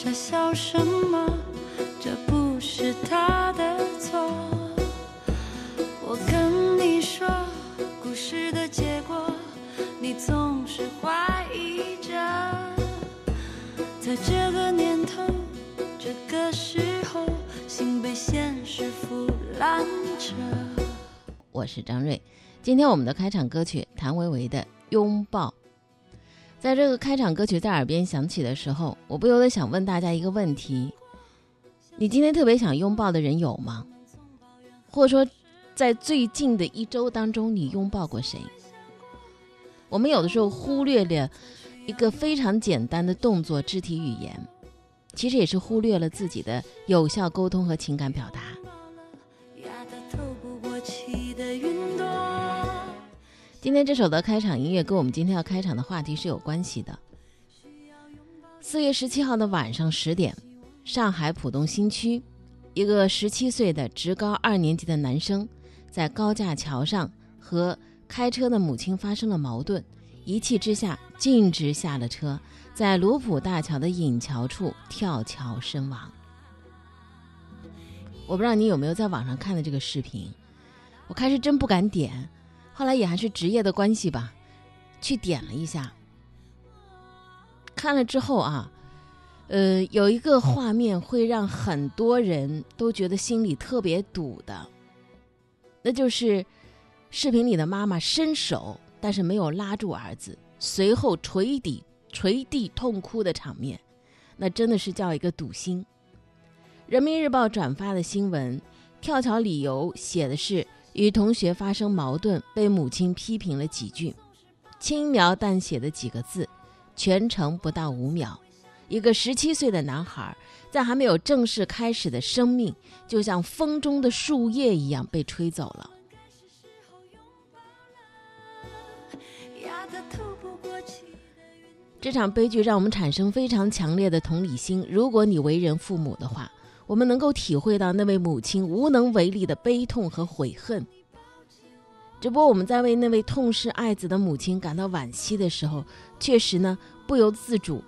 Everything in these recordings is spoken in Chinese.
傻笑什么？这不是他的错。我跟你说故事的结果，你总是怀疑着。在这个年头，这个时候，心被现实腐烂着。我是张瑞，今天我们的开场歌曲谭维维的《拥抱》。在这个开场歌曲在耳边响起的时候，我不由得想问大家一个问题：你今天特别想拥抱的人有吗？或者说，在最近的一周当中，你拥抱过谁？我们有的时候忽略了一个非常简单的动作——肢体语言，其实也是忽略了自己的有效沟通和情感表达。今天这首的开场音乐跟我们今天要开场的话题是有关系的。四月十七号的晚上十点，上海浦东新区，一个十七岁的职高二年级的男生，在高架桥上和开车的母亲发生了矛盾，一气之下径直下了车，在卢浦大桥的引桥处跳桥身亡。我不知道你有没有在网上看的这个视频，我开始真不敢点。后来也还是职业的关系吧，去点了一下，看了之后啊，呃，有一个画面会让很多人都觉得心里特别堵的，那就是视频里的妈妈伸手，但是没有拉住儿子，随后捶地捶地痛哭的场面，那真的是叫一个堵心。人民日报转发的新闻，跳桥理由写的是。与同学发生矛盾，被母亲批评了几句，轻描淡写的几个字，全程不到五秒。一个十七岁的男孩，在还没有正式开始的生命，就像风中的树叶一样被吹走了。这场悲剧让我们产生非常强烈的同理心。如果你为人父母的话，我们能够体会到那位母亲无能为力的悲痛和悔恨。只不过我们在为那位痛失爱子的母亲感到惋惜的时候，确实呢不由自主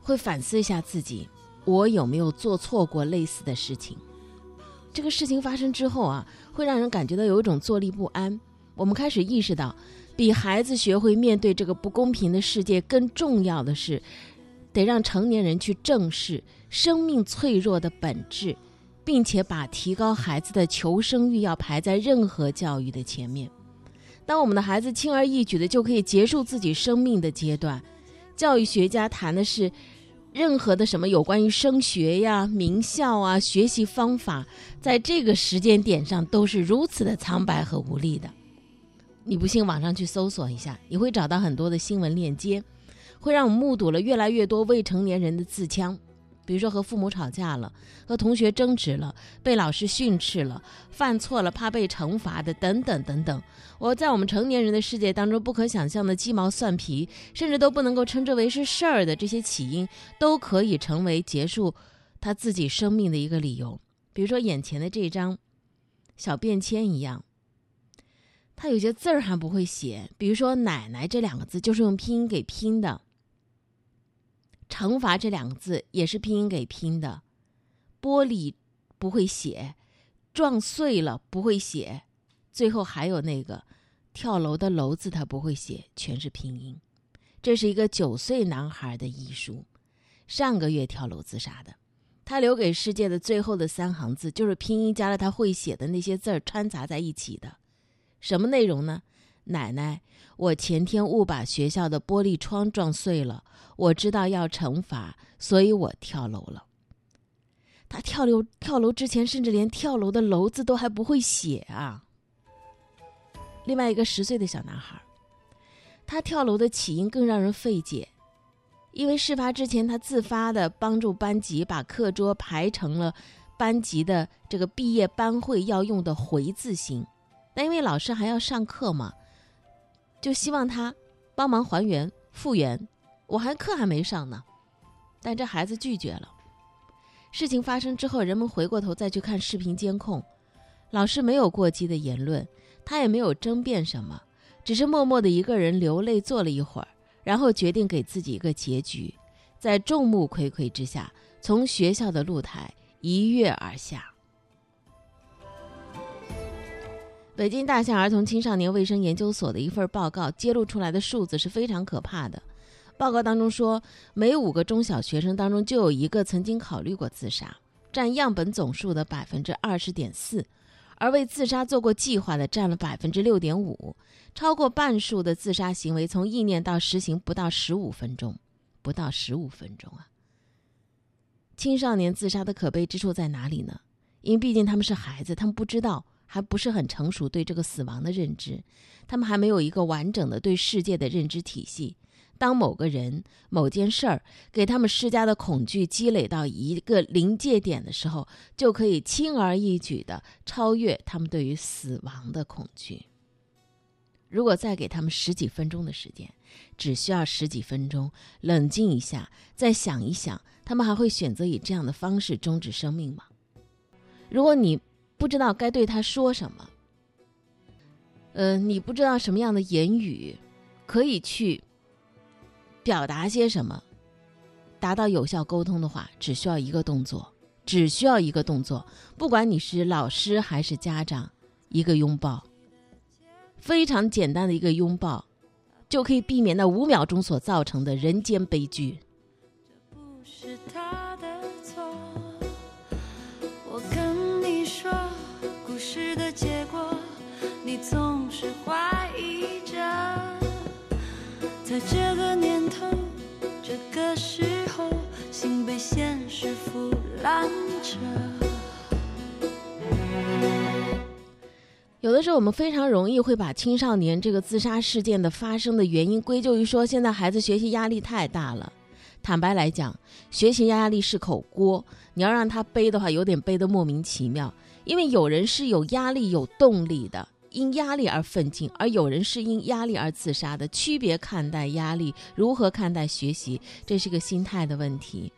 会反思一下自己，我有没有做错过类似的事情？这个事情发生之后啊，会让人感觉到有一种坐立不安。我们开始意识到，比孩子学会面对这个不公平的世界更重要的是，得让成年人去正视生命脆弱的本质，并且把提高孩子的求生欲要排在任何教育的前面。当我们的孩子轻而易举的就可以结束自己生命的阶段，教育学家谈的是，任何的什么有关于升学呀、名校啊、学习方法，在这个时间点上都是如此的苍白和无力的。你不信，网上去搜索一下，你会找到很多的新闻链接，会让我们目睹了越来越多未成年人的自戕，比如说和父母吵架了，和同学争执了，被老师训斥了，犯错了怕被惩罚的等等等等。我在我们成年人的世界当中不可想象的鸡毛蒜皮，甚至都不能够称之为是事儿的这些起因，都可以成为结束他自己生命的一个理由。比如说眼前的这张小便签一样。他有些字儿还不会写，比如说“奶奶”这两个字就是用拼音给拼的，“惩罚”这两个字也是拼音给拼的，玻璃不会写，撞碎了不会写，最后还有那个跳楼的“楼”字他不会写，全是拼音。这是一个九岁男孩的遗书，上个月跳楼自杀的。他留给世界的最后的三行字，就是拼音加了他会写的那些字儿穿插在一起的。什么内容呢？奶奶，我前天误把学校的玻璃窗撞碎了，我知道要惩罚，所以我跳楼了。他跳楼跳楼之前，甚至连跳楼的“楼”字都还不会写啊。另外一个十岁的小男孩，他跳楼的起因更让人费解，因为事发之前他自发的帮助班级把课桌排成了班级的这个毕业班会要用的回字形。那因为老师还要上课嘛，就希望他帮忙还原复原。我还课还没上呢，但这孩子拒绝了。事情发生之后，人们回过头再去看视频监控，老师没有过激的言论，他也没有争辩什么，只是默默的一个人流泪坐了一会儿，然后决定给自己一个结局。在众目睽睽之下，从学校的露台一跃而下。北京大象儿童青少年卫生研究所的一份报告揭露出来的数字是非常可怕的。报告当中说，每五个中小学生当中就有一个曾经考虑过自杀，占样本总数的百分之二十点四，而为自杀做过计划的占了百分之六点五，超过半数的自杀行为从意念到实行不到十五分钟，不到十五分钟啊！青少年自杀的可悲之处在哪里呢？因为毕竟他们是孩子，他们不知道，还不是很成熟对这个死亡的认知，他们还没有一个完整的对世界的认知体系。当某个人、某件事儿给他们施加的恐惧积累到一个临界点的时候，就可以轻而易举的超越他们对于死亡的恐惧。如果再给他们十几分钟的时间，只需要十几分钟，冷静一下，再想一想，他们还会选择以这样的方式终止生命吗？如果你不知道该对他说什么，呃，你不知道什么样的言语可以去。表达些什么，达到有效沟通的话，只需要一个动作，只需要一个动作。不管你是老师还是家长，一个拥抱，非常简单的一个拥抱，就可以避免那五秒钟所造成的人间悲剧。这不是他你总是怀疑着。在这个年头，这个时候，心被现实腐烂着。有的时候，我们非常容易会把青少年这个自杀事件的发生的原因归咎于说，现在孩子学习压力太大了。坦白来讲，学习压力是口锅，你要让他背的话，有点背得莫名其妙。因为有人是有压力、有动力的。因压力而奋进，而有人是因压力而自杀的。区别看待压力，如何看待学习，这是个心态的问题。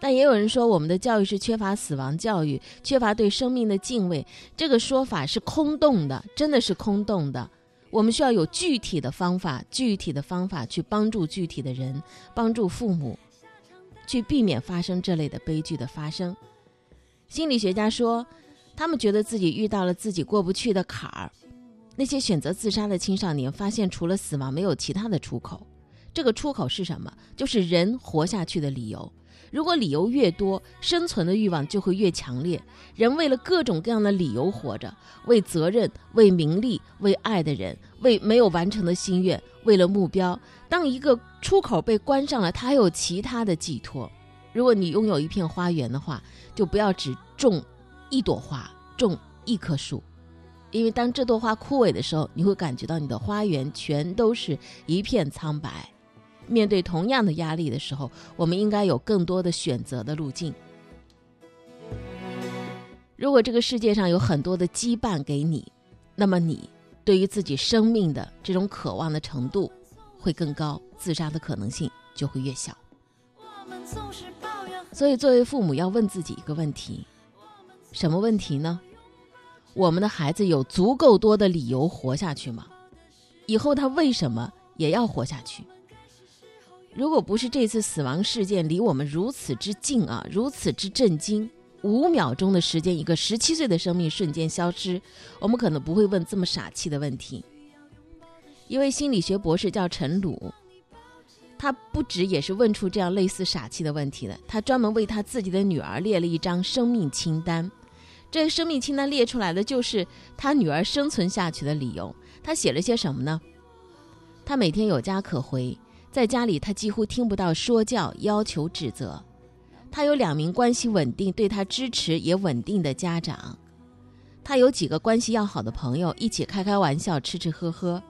但也有人说，我们的教育是缺乏死亡教育，缺乏对生命的敬畏。这个说法是空洞的，真的是空洞的。我们需要有具体的方法，具体的方法去帮助具体的人，帮助父母，去避免发生这类的悲剧的发生。心理学家说，他们觉得自己遇到了自己过不去的坎儿。那些选择自杀的青少年发现，除了死亡，没有其他的出口。这个出口是什么？就是人活下去的理由。如果理由越多，生存的欲望就会越强烈。人为了各种各样的理由活着：为责任、为名利、为爱的人、为没有完成的心愿、为了目标。当一个出口被关上了，他还有其他的寄托。如果你拥有一片花园的话，就不要只种一朵花，种一棵树。因为当这朵花枯萎的时候，你会感觉到你的花园全都是一片苍白。面对同样的压力的时候，我们应该有更多的选择的路径。如果这个世界上有很多的羁绊给你，那么你对于自己生命的这种渴望的程度会更高，自杀的可能性就会越小。所以，作为父母要问自己一个问题：什么问题呢？我们的孩子有足够多的理由活下去吗？以后他为什么也要活下去？如果不是这次死亡事件离我们如此之近啊，如此之震惊，五秒钟的时间，一个十七岁的生命瞬间消失，我们可能不会问这么傻气的问题。一位心理学博士叫陈鲁，他不止也是问出这样类似傻气的问题的，他专门为他自己的女儿列了一张生命清单。这个生命清单列出来的就是他女儿生存下去的理由。他写了些什么呢？他每天有家可回，在家里他几乎听不到说教、要求、指责。他有两名关系稳定、对他支持也稳定的家长。他有几个关系要好的朋友，一起开开玩笑、吃吃喝喝。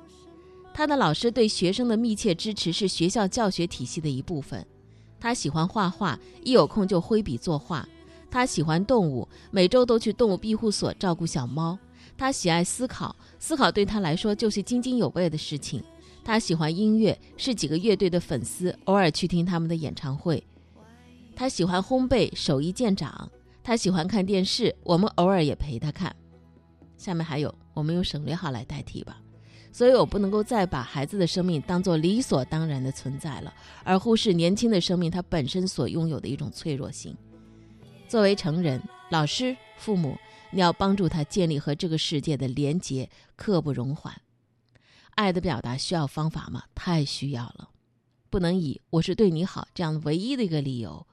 他的老师对学生的密切支持是学校教学体系的一部分。他喜欢画画，一有空就挥笔作画。他喜欢动物，每周都去动物庇护所照顾小猫。他喜爱思考，思考对他来说就是津津有味的事情。他喜欢音乐，是几个乐队的粉丝，偶尔去听他们的演唱会。他喜欢烘焙，手艺见长。他喜欢看电视，我们偶尔也陪他看。下面还有，我们用省略号来代替吧。所以我不能够再把孩子的生命当做理所当然的存在了，而忽视年轻的生命它本身所拥有的一种脆弱性。作为成人，老师、父母，你要帮助他建立和这个世界的连结，刻不容缓。爱的表达需要方法吗？太需要了，不能以“我是对你好”这样唯一的一个理由，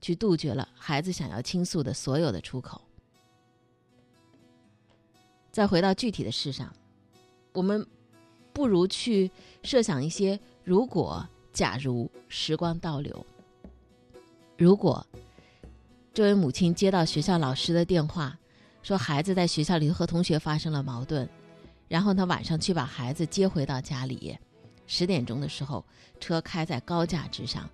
去杜绝了孩子想要倾诉的所有的出口。再回到具体的事上。我们不如去设想一些如果、假如，时光倒流。如果这位母亲接到学校老师的电话，说孩子在学校里和同学发生了矛盾，然后他晚上去把孩子接回到家里，十点钟的时候，车开在高架之上。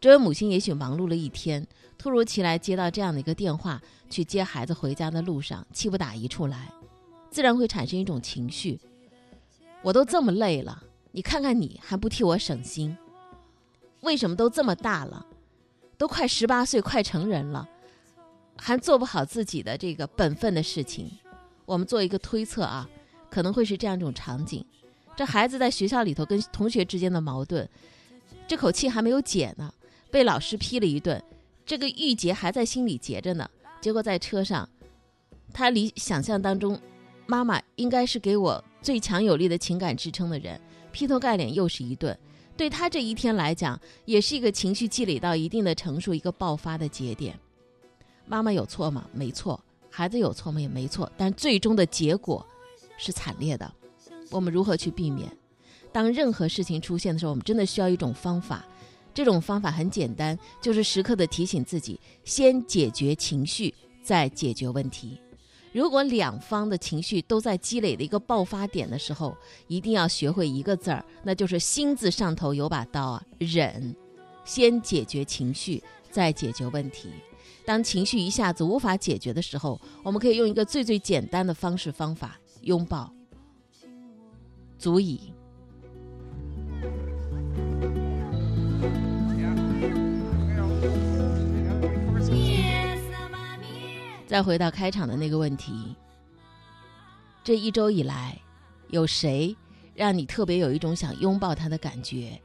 这位母亲也许忙碌了一天，突如其来接到这样的一个电话，去接孩子回家的路上，气不打一处来，自然会产生一种情绪。我都这么累了，你看看你还不替我省心？为什么都这么大了，都快十八岁，快成人了，还做不好自己的这个本分的事情？我们做一个推测啊，可能会是这样一种场景：这孩子在学校里头跟同学之间的矛盾，这口气还没有解呢，被老师批了一顿，这个郁结还在心里结着呢。结果在车上，他理想象当中，妈妈应该是给我。最强有力的情感支撑的人，劈头盖脸又是一顿，对他这一天来讲，也是一个情绪积累到一定的成熟，一个爆发的节点。妈妈有错吗？没错。孩子有错吗？也没错。但最终的结果是惨烈的。我们如何去避免？当任何事情出现的时候，我们真的需要一种方法。这种方法很简单，就是时刻的提醒自己：先解决情绪，再解决问题。如果两方的情绪都在积累的一个爆发点的时候，一定要学会一个字儿，那就是心字上头有把刀啊，忍。先解决情绪，再解决问题。当情绪一下子无法解决的时候，我们可以用一个最最简单的方式方法——拥抱，足以。再回到开场的那个问题，这一周以来，有谁让你特别有一种想拥抱他的感觉？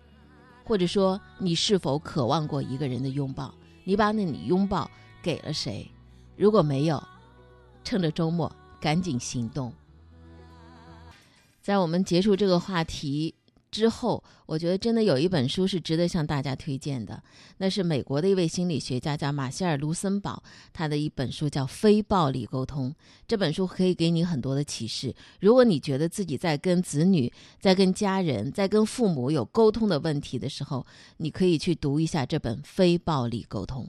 或者说，你是否渴望过一个人的拥抱？你把那你拥抱给了谁？如果没有，趁着周末赶紧行动。在我们结束这个话题。之后，我觉得真的有一本书是值得向大家推荐的，那是美国的一位心理学家叫马歇尔·卢森堡，他的一本书叫《非暴力沟通》。这本书可以给你很多的启示。如果你觉得自己在跟子女、在跟家人、在跟父母有沟通的问题的时候，你可以去读一下这本《非暴力沟通》。